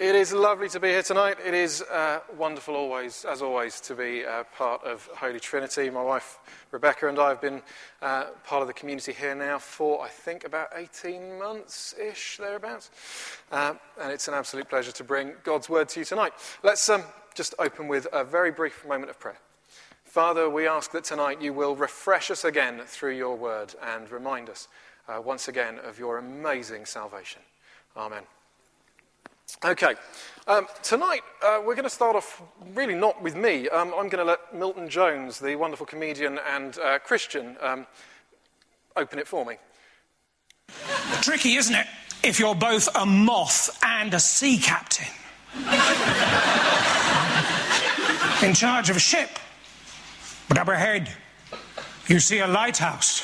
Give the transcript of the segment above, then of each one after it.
It is lovely to be here tonight. It is uh, wonderful, always, as always, to be uh, part of Holy Trinity. My wife Rebecca and I have been uh, part of the community here now for, I think, about 18 months ish, thereabouts. Uh, and it's an absolute pleasure to bring God's word to you tonight. Let's um, just open with a very brief moment of prayer. Father, we ask that tonight you will refresh us again through your word and remind us uh, once again of your amazing salvation. Amen. Okay, um, tonight uh, we're going to start off really not with me. Um, I'm going to let Milton Jones, the wonderful comedian and uh, Christian, um, open it for me. Tricky, isn't it? If you're both a moth and a sea captain. In charge of a ship. But up ahead, you see a lighthouse.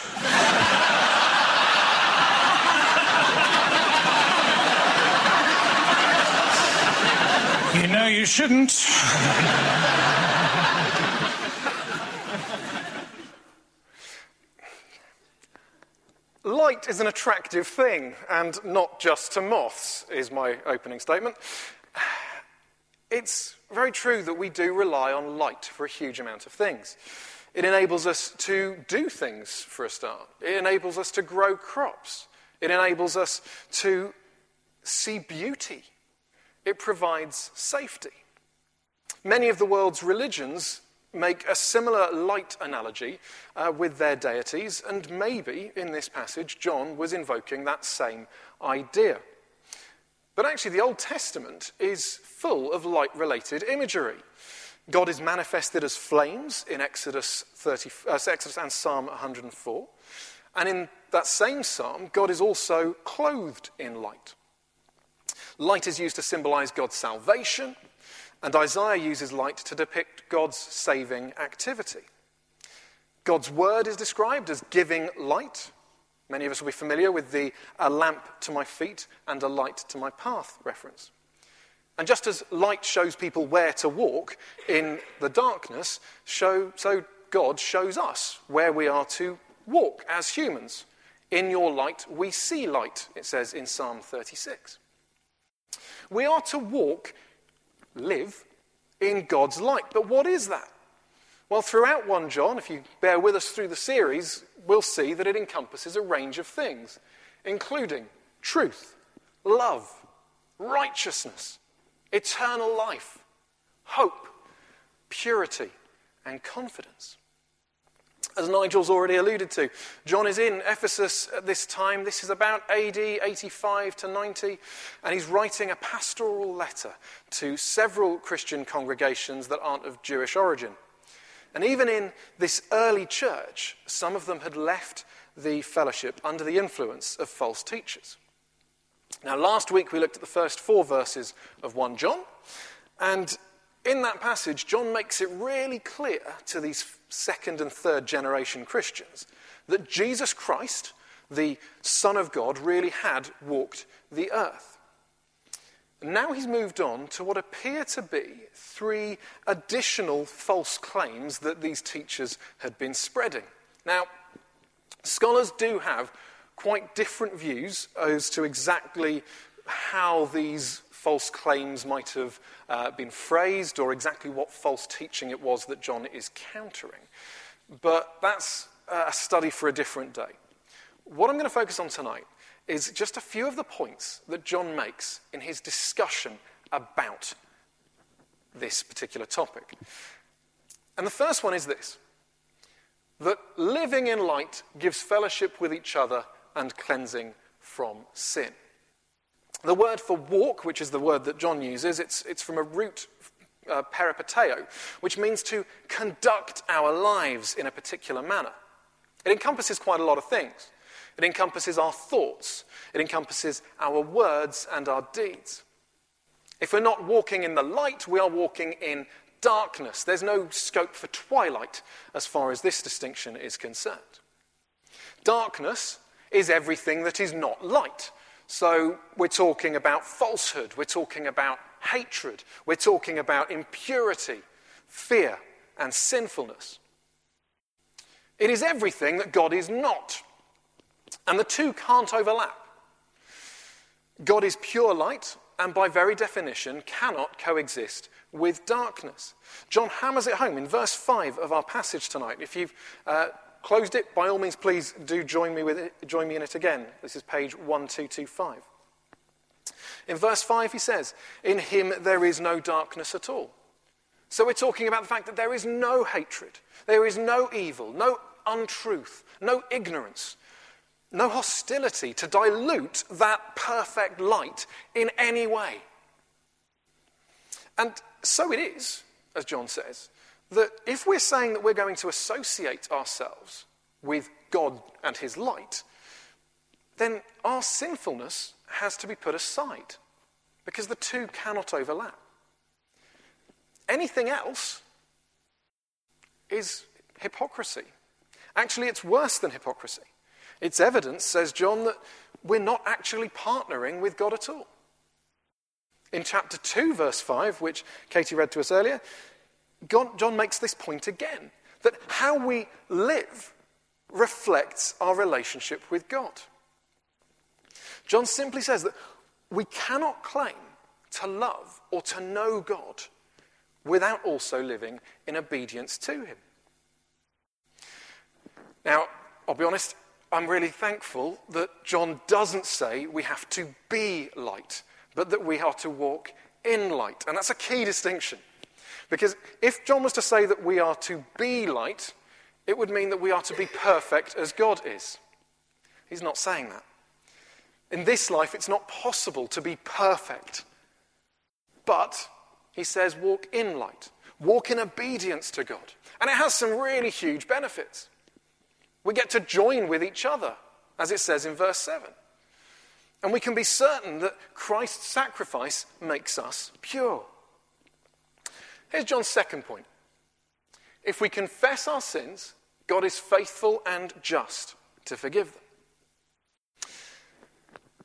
You know you shouldn't. Light is an attractive thing, and not just to moths, is my opening statement. It's very true that we do rely on light for a huge amount of things. It enables us to do things for a start, it enables us to grow crops, it enables us to see beauty it provides safety. Many of the world's religions make a similar light analogy uh, with their deities, and maybe in this passage, John was invoking that same idea. But actually, the Old Testament is full of light related imagery. God is manifested as flames in Exodus, 30, uh, Exodus and Psalm 104. And in that same psalm, God is also clothed in light. Light is used to symbolize God's salvation, and Isaiah uses light to depict God's saving activity. God's word is described as giving light. Many of us will be familiar with the a lamp to my feet and a light to my path reference. And just as light shows people where to walk in the darkness, show, so God shows us where we are to walk as humans. In your light, we see light, it says in Psalm 36. We are to walk, live in God's light. But what is that? Well, throughout 1 John, if you bear with us through the series, we'll see that it encompasses a range of things, including truth, love, righteousness, eternal life, hope, purity, and confidence as Nigel's already alluded to. John is in Ephesus at this time. This is about AD 85 to 90, and he's writing a pastoral letter to several Christian congregations that aren't of Jewish origin. And even in this early church, some of them had left the fellowship under the influence of false teachers. Now, last week we looked at the first four verses of 1 John, and in that passage, John makes it really clear to these second and third generation Christians that Jesus Christ, the Son of God, really had walked the earth. Now he's moved on to what appear to be three additional false claims that these teachers had been spreading. Now, scholars do have quite different views as to exactly how these false claims might have uh, been phrased or exactly what false teaching it was that John is countering. But that's a study for a different day. What I'm going to focus on tonight is just a few of the points that John makes in his discussion about this particular topic. And the first one is this that living in light gives fellowship with each other and cleansing from sin. The word for walk, which is the word that John uses, it's, it's from a root uh, peripateo, which means to conduct our lives in a particular manner. It encompasses quite a lot of things. It encompasses our thoughts, it encompasses our words and our deeds. If we're not walking in the light, we are walking in darkness. There's no scope for twilight as far as this distinction is concerned. Darkness is everything that is not light. So we're talking about falsehood, we're talking about hatred, we're talking about impurity, fear, and sinfulness. It is everything that God is not. And the two can't overlap. God is pure light, and by very definition, cannot coexist with darkness. John hammers it home in verse 5 of our passage tonight. If you've uh, closed it, by all means, please do join me, with it, join me in it again. This is page 1225. In verse 5, he says, In him there is no darkness at all. So we're talking about the fact that there is no hatred, there is no evil, no untruth, no ignorance, no hostility to dilute that perfect light in any way. And so it is, as John says, that if we're saying that we're going to associate ourselves with God and His light, then our sinfulness has to be put aside because the two cannot overlap. Anything else is hypocrisy. Actually, it's worse than hypocrisy. It's evidence, says John, that we're not actually partnering with God at all. In chapter 2, verse 5, which Katie read to us earlier, John makes this point again that how we live reflects our relationship with God. John simply says that we cannot claim to love or to know God without also living in obedience to Him. Now, I'll be honest, I'm really thankful that John doesn't say we have to be light, but that we are to walk in light. And that's a key distinction. Because if John was to say that we are to be light, it would mean that we are to be perfect as God is. He's not saying that. In this life, it's not possible to be perfect. But, he says, walk in light, walk in obedience to God. And it has some really huge benefits. We get to join with each other, as it says in verse 7. And we can be certain that Christ's sacrifice makes us pure. Here's John's second point. If we confess our sins, God is faithful and just to forgive them.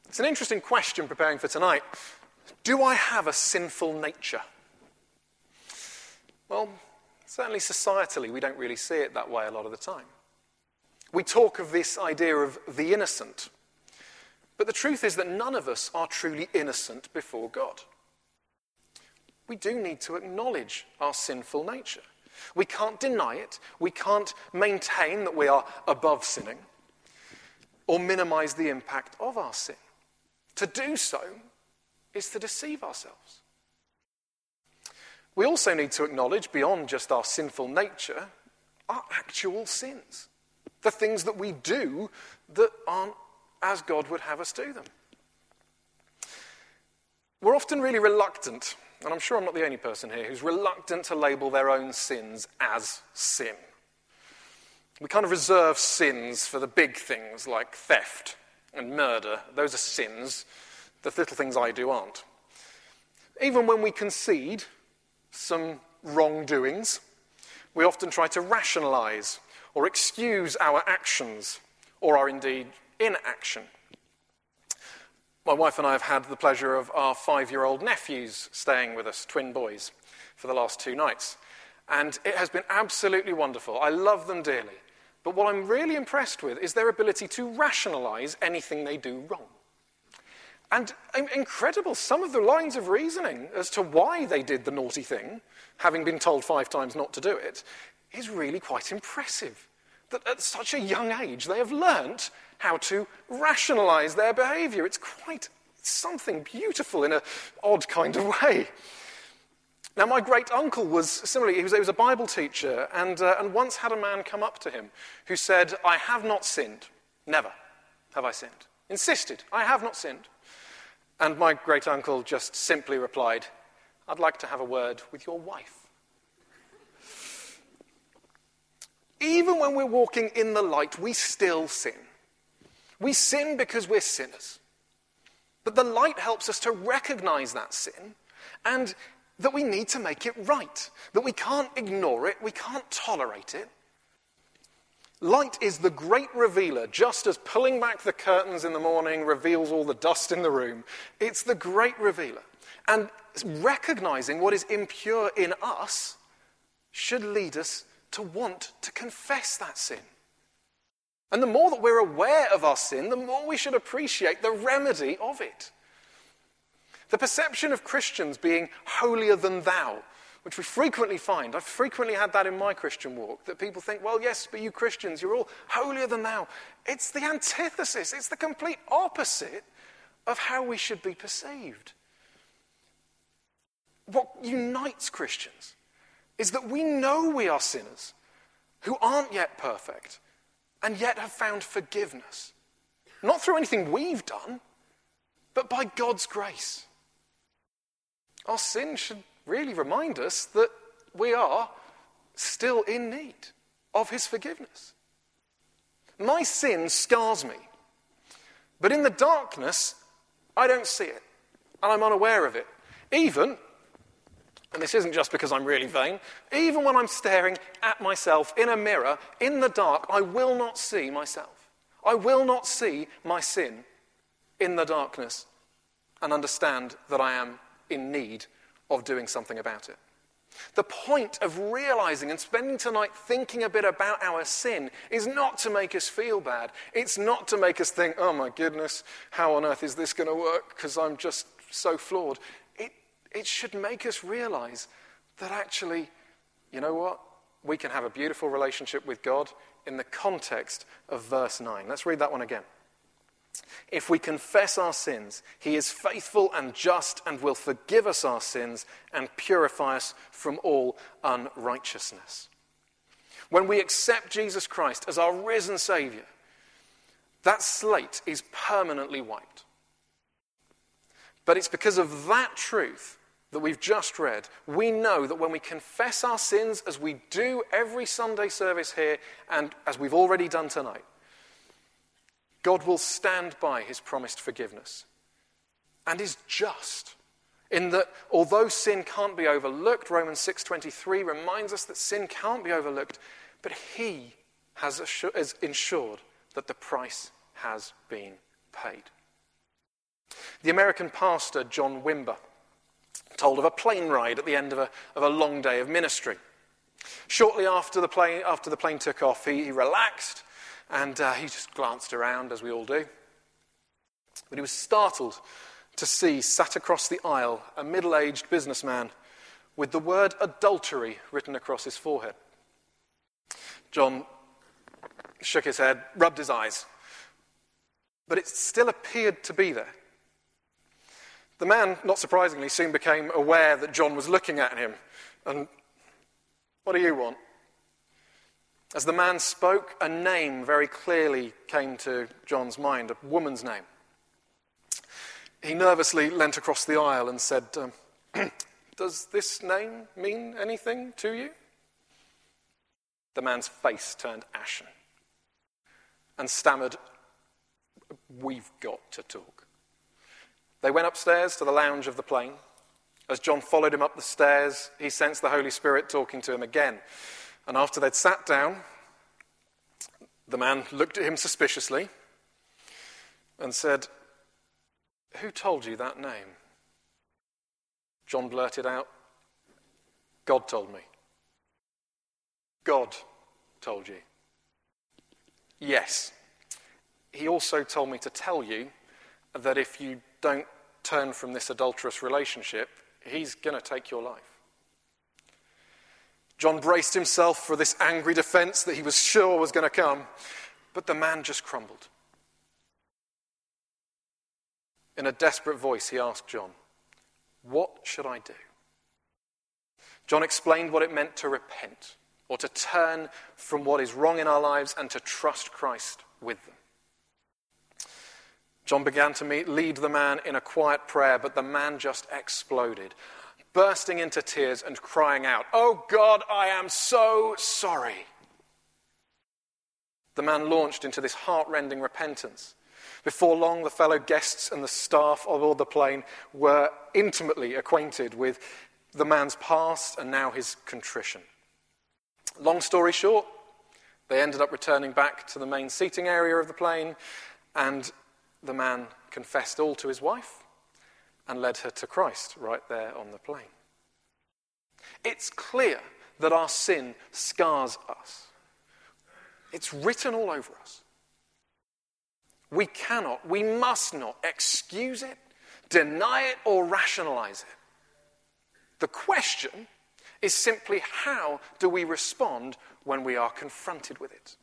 It's an interesting question preparing for tonight. Do I have a sinful nature? Well, certainly societally, we don't really see it that way a lot of the time. We talk of this idea of the innocent. But the truth is that none of us are truly innocent before God. We do need to acknowledge our sinful nature. We can't deny it. We can't maintain that we are above sinning or minimize the impact of our sin. To do so is to deceive ourselves. We also need to acknowledge, beyond just our sinful nature, our actual sins the things that we do that aren't as God would have us do them. We're often really reluctant, and I'm sure I'm not the only person here who's reluctant to label their own sins as sin. We kind of reserve sins for the big things like theft and murder. Those are sins. The little things I do aren't. Even when we concede some wrongdoings, we often try to rationalize or excuse our actions or our indeed inaction. My wife and I have had the pleasure of our five year old nephews staying with us, twin boys, for the last two nights. And it has been absolutely wonderful. I love them dearly. But what I'm really impressed with is their ability to rationalize anything they do wrong. And incredible, some of the lines of reasoning as to why they did the naughty thing, having been told five times not to do it, is really quite impressive. That at such a young age, they have learnt how to rationalize their behavior. It's quite something beautiful in an odd kind of way. Now, my great uncle was similarly, he was, he was a Bible teacher, and, uh, and once had a man come up to him who said, I have not sinned. Never have I sinned. Insisted, I have not sinned. And my great uncle just simply replied, I'd like to have a word with your wife. even when we're walking in the light, we still sin. We sin because we're sinners. But the light helps us to recognize that sin and that we need to make it right, that we can't ignore it, we can't tolerate it. Light is the great revealer, just as pulling back the curtains in the morning reveals all the dust in the room. It's the great revealer. And recognizing what is impure in us should lead us to want to confess that sin. And the more that we're aware of our sin, the more we should appreciate the remedy of it. The perception of Christians being holier than thou, which we frequently find. I've frequently had that in my Christian walk, that people think, well, yes, but you Christians, you're all holier than thou. It's the antithesis, it's the complete opposite of how we should be perceived. What unites Christians is that we know we are sinners who aren't yet perfect and yet have found forgiveness. Not through anything we've done, but by God's grace. Our sin should really remind us that we are still in need of His forgiveness. My sin scars me, but in the darkness, I don't see it, and I'm unaware of it. Even, and this isn't just because I'm really vain, even when I'm staring at myself in a mirror in the dark, I will not see myself. I will not see my sin in the darkness and understand that I am in need of doing something about it. The point of realizing and spending tonight thinking a bit about our sin is not to make us feel bad. It's not to make us think, oh my goodness, how on earth is this going to work because I'm just so flawed. It, should make us realize that actually, you know what? We can have a beautiful relationship with God in the context of verse 9. Let's read that one again. If we confess our sins, he is faithful and just and will forgive us our sins and purify us from all unrighteousness. When we accept Jesus Christ as our risen Savior, that slate is permanently wiped. But it's because of that truth that we've just read, we know that when we confess our sins, as we do every Sunday service here and as we've already done tonight, God will stand by his promised forgiveness and is just in that although sin can't be overlooked Romans 6:23 reminds us that sin can't be overlooked but he has, has ensured that the price has been paid. The American pastor John Wimber told of a plane ride at the end of a, of a long day of ministry. Shortly after the plane, after the plane took off, he, he relaxed and uh, he just glanced around, as we all do. But he was startled to see, sat across the aisle, a middle aged businessman with the word adultery written across his forehead. John shook his head, rubbed his eyes, but it still appeared to be there. The man, not surprisingly, soon became aware that John was looking at him. And what do you want? As the man spoke, a name very clearly came to John's mind, a woman's name. He nervously leant across the aisle and said, um, Does this name mean anything to you? The man's face turned ashen and stammered, We've got to talk. They went upstairs to the lounge of the plane. As John followed him up the stairs, he sensed the Holy Spirit talking to him again. And after they'd sat down, the man looked at him suspiciously and said, Who told you that name? John blurted out, God told me. God told you. Yes. He also told me to tell you that if you don't turn from this adulterous relationship, he's going to take your life. John braced himself for this angry defense that he was sure was going to come, but the man just crumbled. In a desperate voice, he asked John, What should I do? John explained what it meant to repent, or to turn from what is wrong in our lives and to trust Christ with them. John began to meet, lead the man in a quiet prayer, but the man just exploded bursting into tears and crying out, Oh God, I am so sorry. The man launched into this heart-rending repentance. Before long, the fellow guests and the staff aboard the plane were intimately acquainted with the man's past and now his contrition. Long story short, they ended up returning back to the main seating area of the plane, and the man confessed all to his wife and led her to Christ right there on the plane. It's clear that our sin scars us, it's written all over us. We cannot, we must not excuse it, deny it, or rationalize it. The question is simply how do we respond when we are confronted with it?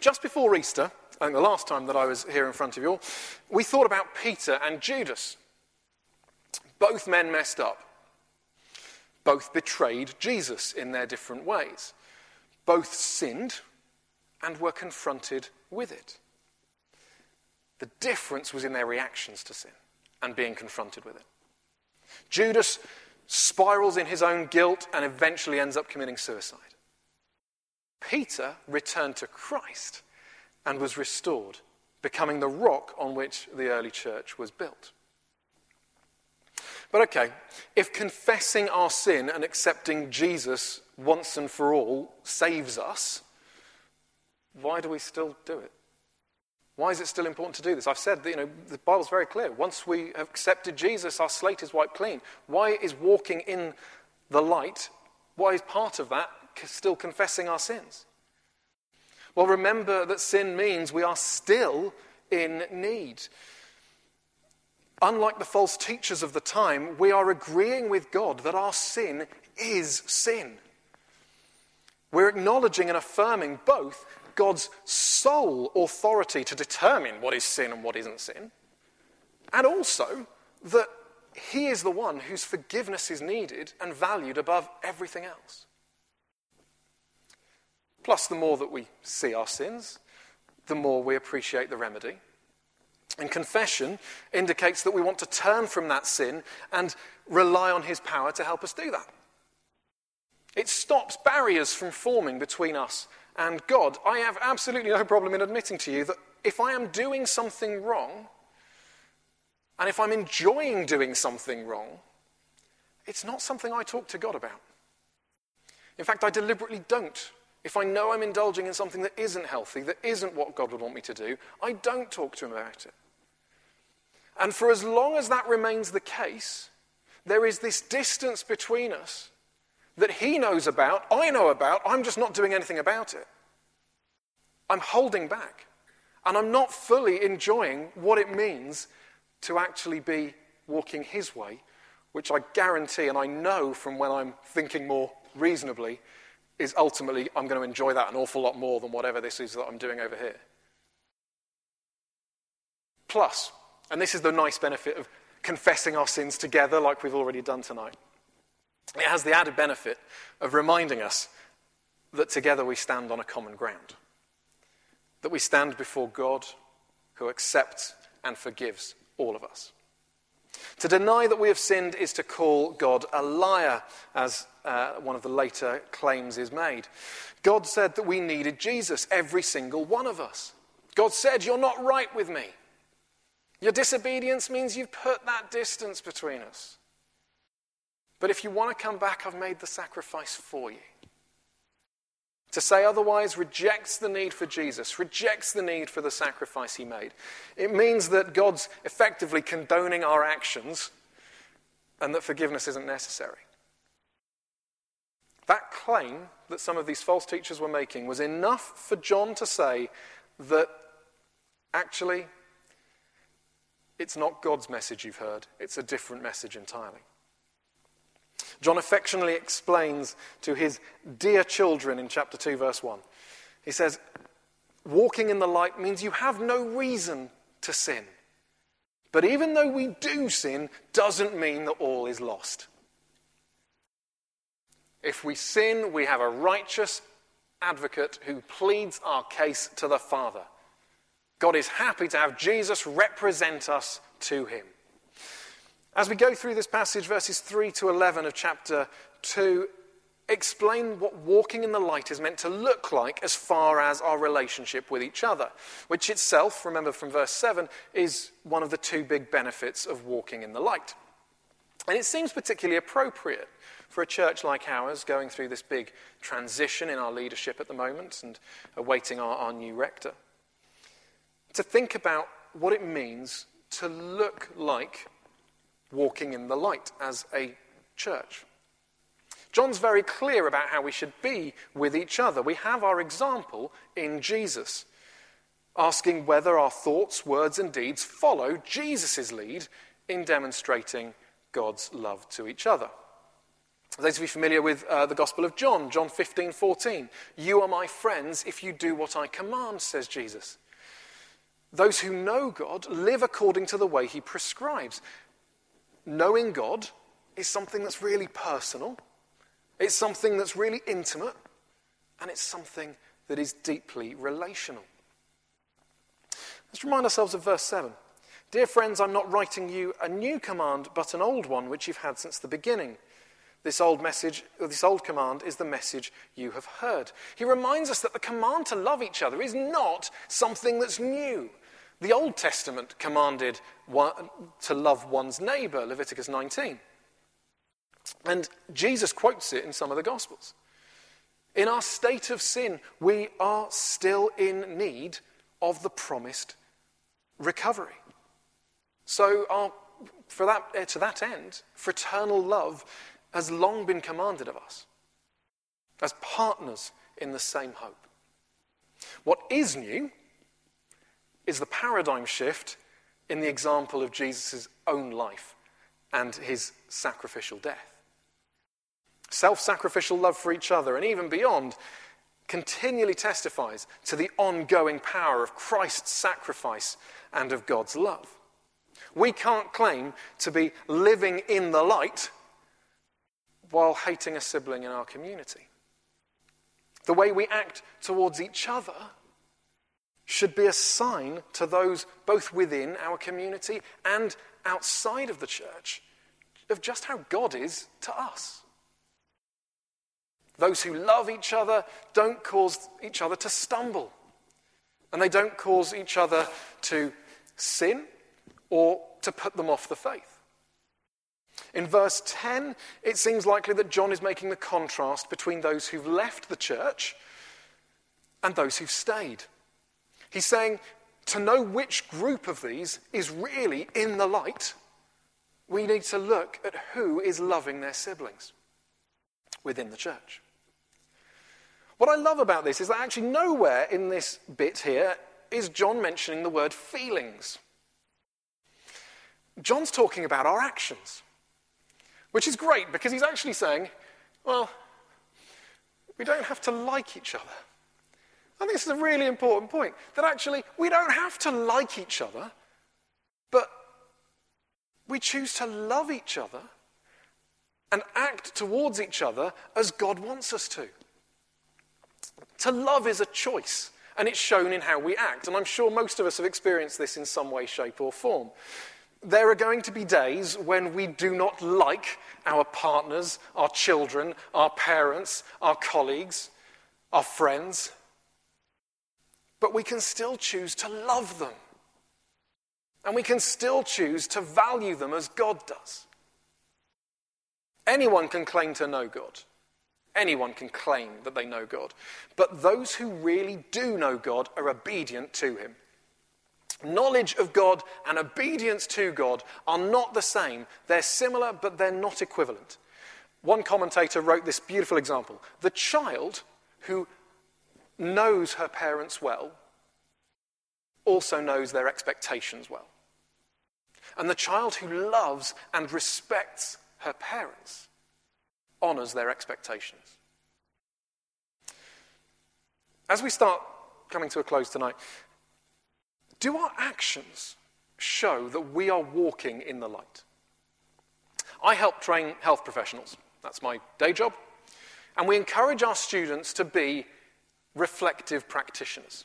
Just before Easter, Think the last time that I was here in front of you all, we thought about Peter and Judas. Both men messed up. Both betrayed Jesus in their different ways. Both sinned and were confronted with it. The difference was in their reactions to sin and being confronted with it. Judas spirals in his own guilt and eventually ends up committing suicide. Peter returned to Christ and was restored, becoming the rock on which the early church was built. But okay, if confessing our sin and accepting Jesus once and for all saves us, why do we still do it? Why is it still important to do this? I've said that, you know, the Bible's very clear. Once we have accepted Jesus, our slate is wiped clean. Why is walking in the light, why is part of that still confessing our sins? Well, remember that sin means we are still in need. Unlike the false teachers of the time, we are agreeing with God that our sin is sin. We're acknowledging and affirming both God's sole authority to determine what is sin and what isn't sin, and also that He is the one whose forgiveness is needed and valued above everything else. Plus, the more that we see our sins, the more we appreciate the remedy. And confession indicates that we want to turn from that sin and rely on His power to help us do that. It stops barriers from forming between us and God. I have absolutely no problem in admitting to you that if I am doing something wrong, and if I'm enjoying doing something wrong, it's not something I talk to God about. In fact, I deliberately don't if I know I'm indulging in something that isn't healthy, that isn't what God would want me to do, I don't talk to Him about it. And for as long as that remains the case, there is this distance between us that He knows about, I know about, I'm just not doing anything about it. I'm holding back. And I'm not fully enjoying what it means to actually be walking His way, which I guarantee and I know from when I'm thinking more reasonably is ultimately I'm going to enjoy that an awful lot more than whatever this is that I'm doing over here. Plus, and this is the nice benefit of confessing our sins together, like we've already done tonight, it has the added benefit of reminding us that together we stand on a common ground, that we stand before God who accepts and forgives all of us. To deny that we have sinned is to call God a liar, as uh, one of the later claims is made. God said that we needed Jesus, every single one of us. God said, You're not right with me. Your disobedience means you've put that distance between us. But if you want to come back, I've made the sacrifice for you. To say otherwise rejects the need for Jesus, rejects the need for the sacrifice he made. It means that God's effectively condoning our actions and that forgiveness isn't necessary. That claim that some of these false teachers were making was enough for John to say that actually it's not God's message you've heard, it's a different message entirely. John affectionately explains to his dear children in chapter 2, verse 1. He says, Walking in the light means you have no reason to sin. But even though we do sin, doesn't mean that all is lost. If we sin, we have a righteous advocate who pleads our case to the Father. God is happy to have Jesus represent us to him. As we go through this passage, verses 3 to 11 of chapter 2 explain what walking in the light is meant to look like as far as our relationship with each other, which itself, remember from verse 7, is one of the two big benefits of walking in the light. And it seems particularly appropriate for a church like ours going through this big transition in our leadership at the moment and awaiting our, our new rector to think about what it means to look like walking in the light as a church. John's very clear about how we should be with each other. We have our example in Jesus. asking whether our thoughts, words, and deeds follow Jesus' lead in demonstrating God's love to each other. Those of you familiar with uh, the Gospel of John, John 15, 14. You are my friends if you do what I command, says Jesus. Those who know God live according to the way he prescribes. Knowing God is something that's really personal, it's something that's really intimate, and it's something that is deeply relational. Let's remind ourselves of verse 7. Dear friends, I'm not writing you a new command, but an old one which you've had since the beginning. This old message, this old command is the message you have heard. He reminds us that the command to love each other is not something that's new. The Old Testament commanded to love one's neighbor, Leviticus 19. And Jesus quotes it in some of the Gospels. In our state of sin, we are still in need of the promised recovery. So, our, for that, uh, to that end, fraternal love has long been commanded of us as partners in the same hope. What is new is the paradigm shift in the example of Jesus' own life and his sacrificial death. Self sacrificial love for each other and even beyond continually testifies to the ongoing power of Christ's sacrifice and of God's love. We can't claim to be living in the light while hating a sibling in our community. The way we act towards each other should be a sign to those both within our community and outside of the church of just how God is to us. Those who love each other don't cause each other to stumble, and they don't cause each other to sin or to put them off the faith. In verse 10, it seems likely that John is making the contrast between those who've left the church and those who've stayed. He's saying to know which group of these is really in the light, we need to look at who is loving their siblings within the church. What I love about this is that actually nowhere in this bit here is John mentioning the word feelings. John's talking about our actions. Which is great because he's actually saying, well, we don't have to like each other. I think this is a really important point that actually we don't have to like each other, but we choose to love each other and act towards each other as God wants us to. To love is a choice, and it's shown in how we act. And I'm sure most of us have experienced this in some way, shape, or form. There are going to be days when we do not like our partners, our children, our parents, our colleagues, our friends, but we can still choose to love them. And we can still choose to value them as God does. Anyone can claim to know God. Anyone can claim that they know God. But those who really do know God are obedient to Him. Knowledge of God and obedience to God are not the same. They're similar, but they're not equivalent. One commentator wrote this beautiful example The child who knows her parents well also knows their expectations well. And the child who loves and respects her parents honors their expectations. As we start coming to a close tonight, do our actions show that we are walking in the light? I help train health professionals. That's my day job. And we encourage our students to be reflective practitioners.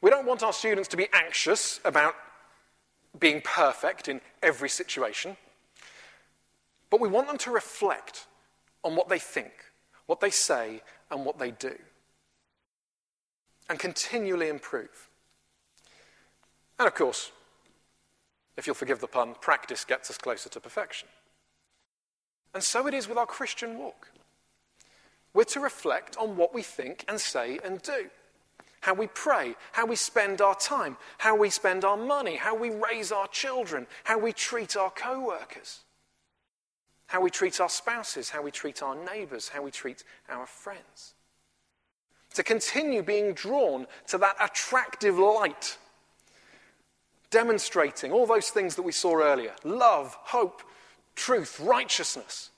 We don't want our students to be anxious about being perfect in every situation, but we want them to reflect on what they think, what they say, and what they do, and continually improve. And of course, if you'll forgive the pun, practice gets us closer to perfection. And so it is with our Christian walk. We're to reflect on what we think and say and do. How we pray, how we spend our time, how we spend our money, how we raise our children, how we treat our co workers, how we treat our spouses, how we treat our neighbours, how we treat our friends. to continue being drawn to that attractive light, demonstrating all those things that we saw earlier love, hope, truth, righteousness.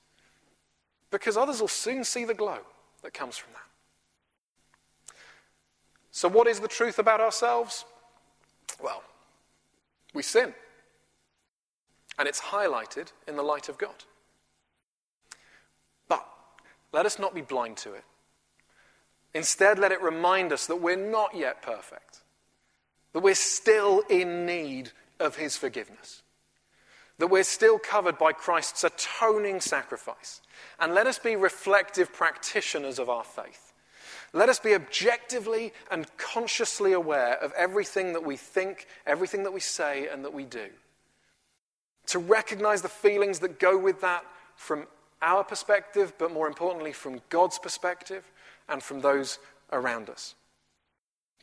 Because others will soon see the glow that comes from that. So, what is the truth about ourselves? Well, we sin. And it's highlighted in the light of God. But let us not be blind to it. Instead, let it remind us that we're not yet perfect, that we're still in need of His forgiveness, that we're still covered by Christ's atoning sacrifice. And let us be reflective practitioners of our faith. Let us be objectively and consciously aware of everything that we think, everything that we say, and that we do. To recognize the feelings that go with that from our perspective, but more importantly, from God's perspective and from those around us.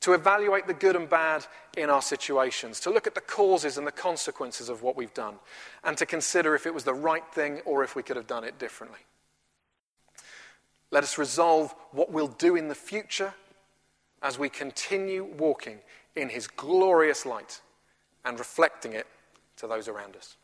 To evaluate the good and bad in our situations, to look at the causes and the consequences of what we've done, and to consider if it was the right thing or if we could have done it differently. Let us resolve what we'll do in the future as we continue walking in His glorious light and reflecting it to those around us.